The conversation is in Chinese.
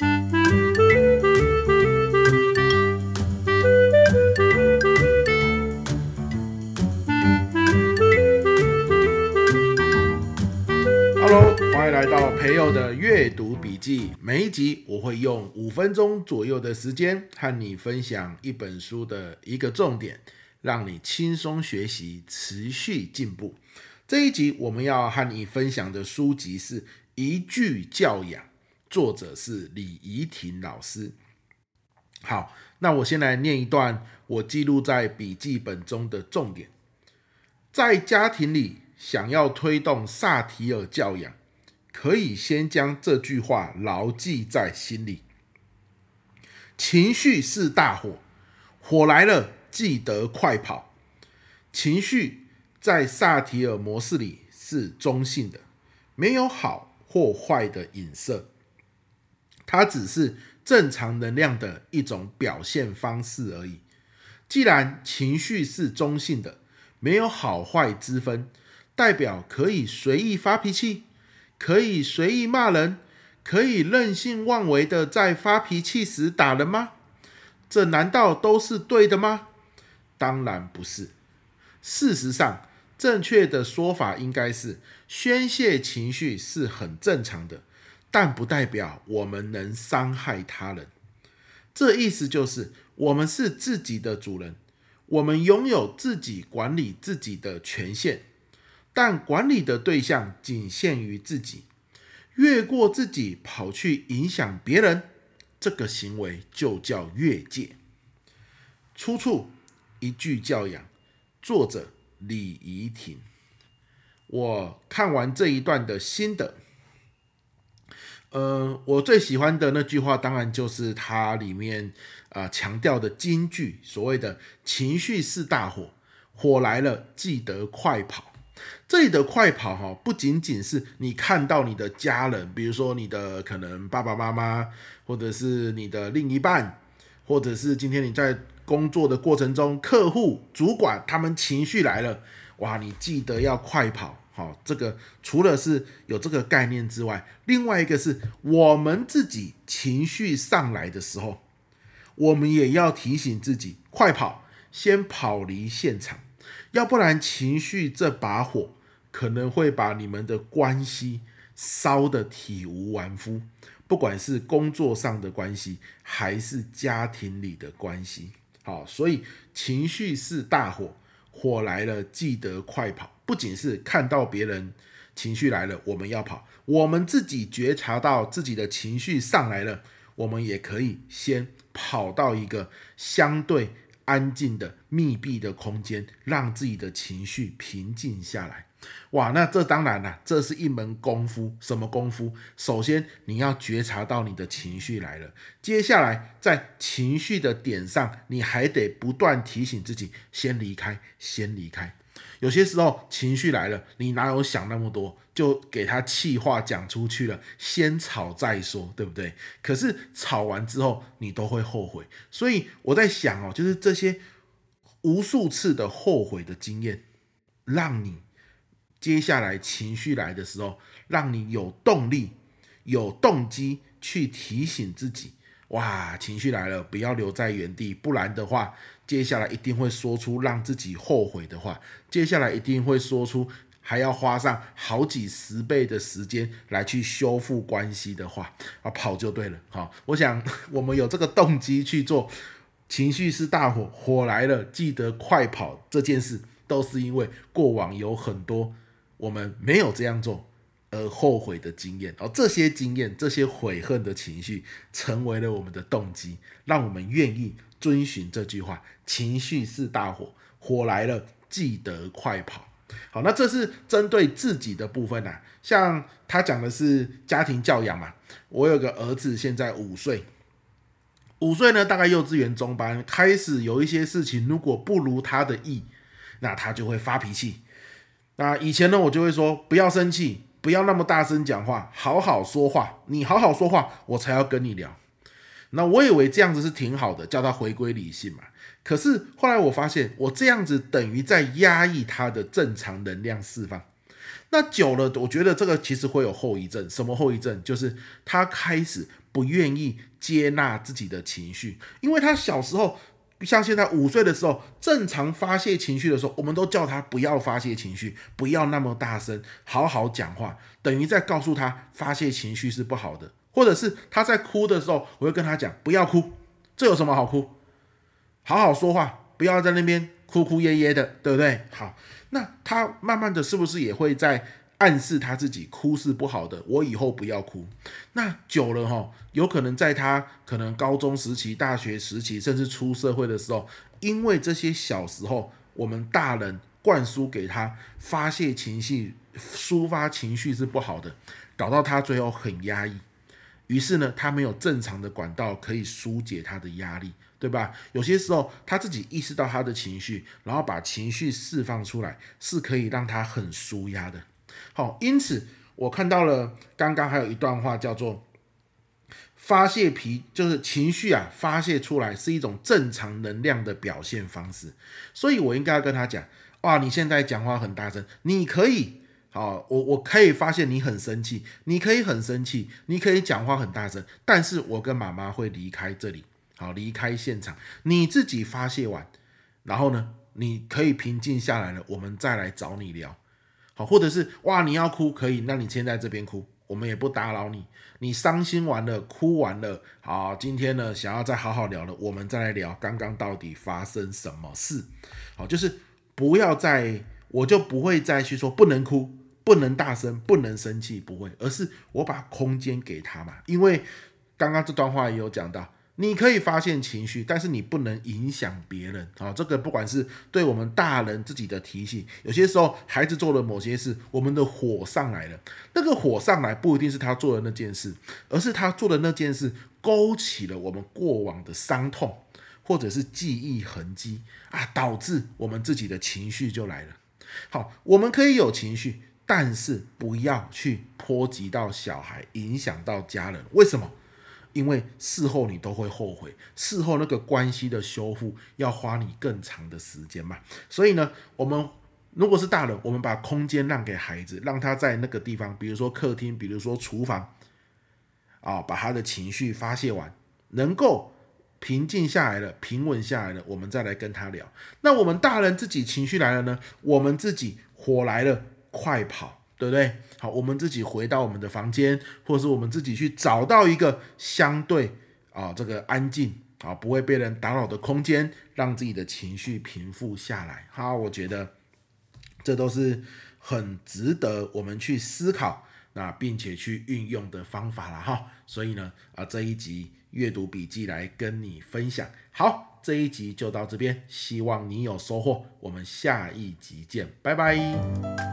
Hello，欢迎来到培祐的阅读笔记。每一集我会用五分钟左右的时间和你分享一本书的一个重点，让你轻松学习，持续进步。这一集我们要和你分享的书籍是《一句教养》，作者是李怡婷老师。好，那我先来念一段我记录在笔记本中的重点。在家庭里，想要推动萨提尔教养，可以先将这句话牢记在心里：情绪是大火，火来了记得快跑。情绪。在萨提尔模式里是中性的，没有好或坏的影射，它只是正常能量的一种表现方式而已。既然情绪是中性的，没有好坏之分，代表可以随意发脾气，可以随意骂人，可以任性妄为的在发脾气时打人吗？这难道都是对的吗？当然不是。事实上，正确的说法应该是宣泄情绪是很正常的，但不代表我们能伤害他人。这意思就是我们是自己的主人，我们拥有自己管理自己的权限，但管理的对象仅限于自己。越过自己跑去影响别人，这个行为就叫越界。出处：一句教养，作者。李怡婷，我看完这一段的心得，呃，我最喜欢的那句话，当然就是它里面啊、强调的金句，所谓的“情绪是大火，火来了记得快跑”。这里的快跑哈，不仅仅是你看到你的家人，比如说你的可能爸爸妈妈，或者是你的另一半，或者是今天你在。工作的过程中，客户、主管他们情绪来了，哇，你记得要快跑。好，这个除了是有这个概念之外，另外一个是我们自己情绪上来的时候，我们也要提醒自己快跑，先跑离现场，要不然情绪这把火可能会把你们的关系烧得体无完肤，不管是工作上的关系，还是家庭里的关系。好，所以情绪是大火，火来了记得快跑。不仅是看到别人情绪来了，我们要跑；我们自己觉察到自己的情绪上来了，我们也可以先跑到一个相对安静的密闭的空间，让自己的情绪平静下来。哇，那这当然了，这是一门功夫。什么功夫？首先你要觉察到你的情绪来了，接下来在情绪的点上，你还得不断提醒自己先离开，先离开。有些时候情绪来了，你哪有想那么多，就给他气话讲出去了，先吵再说，对不对？可是吵完之后，你都会后悔。所以我在想哦，就是这些无数次的后悔的经验，让你。接下来情绪来的时候，让你有动力、有动机去提醒自己：哇，情绪来了，不要留在原地，不然的话，接下来一定会说出让自己后悔的话。接下来一定会说出还要花上好几十倍的时间来去修复关系的话。啊，跑就对了。好，我想我们有这个动机去做，情绪是大火，火来了记得快跑这件事，都是因为过往有很多。我们没有这样做而后悔的经验，而这些经验、这些悔恨的情绪，成为了我们的动机，让我们愿意遵循这句话：情绪是大火，火来了记得快跑。好，那这是针对自己的部分啊。像他讲的是家庭教养嘛，我有个儿子，现在五岁，五岁呢，大概幼稚园中班，开始有一些事情，如果不如他的意，那他就会发脾气。那以前呢，我就会说不要生气，不要那么大声讲话，好好说话。你好好说话，我才要跟你聊。那我以为这样子是挺好的，叫他回归理性嘛。可是后来我发现，我这样子等于在压抑他的正常能量释放。那久了，我觉得这个其实会有后遗症。什么后遗症？就是他开始不愿意接纳自己的情绪，因为他小时候。像现在五岁的时候，正常发泄情绪的时候，我们都叫他不要发泄情绪，不要那么大声，好好讲话，等于在告诉他发泄情绪是不好的。或者是他在哭的时候，我会跟他讲不要哭，这有什么好哭？好好说话，不要在那边哭哭耶耶的，对不对？好，那他慢慢的是不是也会在？暗示他自己哭是不好的，我以后不要哭。那久了哈，有可能在他可能高中时期、大学时期，甚至出社会的时候，因为这些小时候我们大人灌输给他发泄情绪、抒发情绪是不好的，搞到他最后很压抑。于是呢，他没有正常的管道可以疏解他的压力，对吧？有些时候他自己意识到他的情绪，然后把情绪释放出来，是可以让他很舒压的。好，因此我看到了刚刚还有一段话叫做发泄脾，就是情绪啊，发泄出来是一种正常能量的表现方式，所以我应该要跟他讲，哇，你现在讲话很大声，你可以，好，我我可以发现你很生气，你可以很生气，你可以讲话很大声，但是我跟妈妈会离开这里，好，离开现场，你自己发泄完，然后呢，你可以平静下来了，我们再来找你聊。好或者是哇，你要哭可以，那你先在这边哭，我们也不打扰你。你伤心完了，哭完了，好，今天呢想要再好好聊了，我们再来聊刚刚到底发生什么事。好，就是不要再，我就不会再去说不能哭，不能大声，不能生气，不会，而是我把空间给他嘛，因为刚刚这段话也有讲到。你可以发现情绪，但是你不能影响别人啊！这个不管是对我们大人自己的提醒，有些时候孩子做了某些事，我们的火上来了。那个火上来不一定是他做的那件事，而是他做的那件事勾起了我们过往的伤痛，或者是记忆痕迹啊，导致我们自己的情绪就来了。好，我们可以有情绪，但是不要去波及到小孩，影响到家人。为什么？因为事后你都会后悔，事后那个关系的修复要花你更长的时间嘛。所以呢，我们如果是大人，我们把空间让给孩子，让他在那个地方，比如说客厅，比如说厨房，啊，把他的情绪发泄完，能够平静下来了，平稳下来了，我们再来跟他聊。那我们大人自己情绪来了呢？我们自己火来了，快跑。对不对？好，我们自己回到我们的房间，或者是我们自己去找到一个相对啊这个安静啊不会被人打扰的空间，让自己的情绪平复下来。哈，我觉得这都是很值得我们去思考，那并且去运用的方法了哈。所以呢啊这一集阅读笔记来跟你分享。好，这一集就到这边，希望你有收获。我们下一集见，拜拜。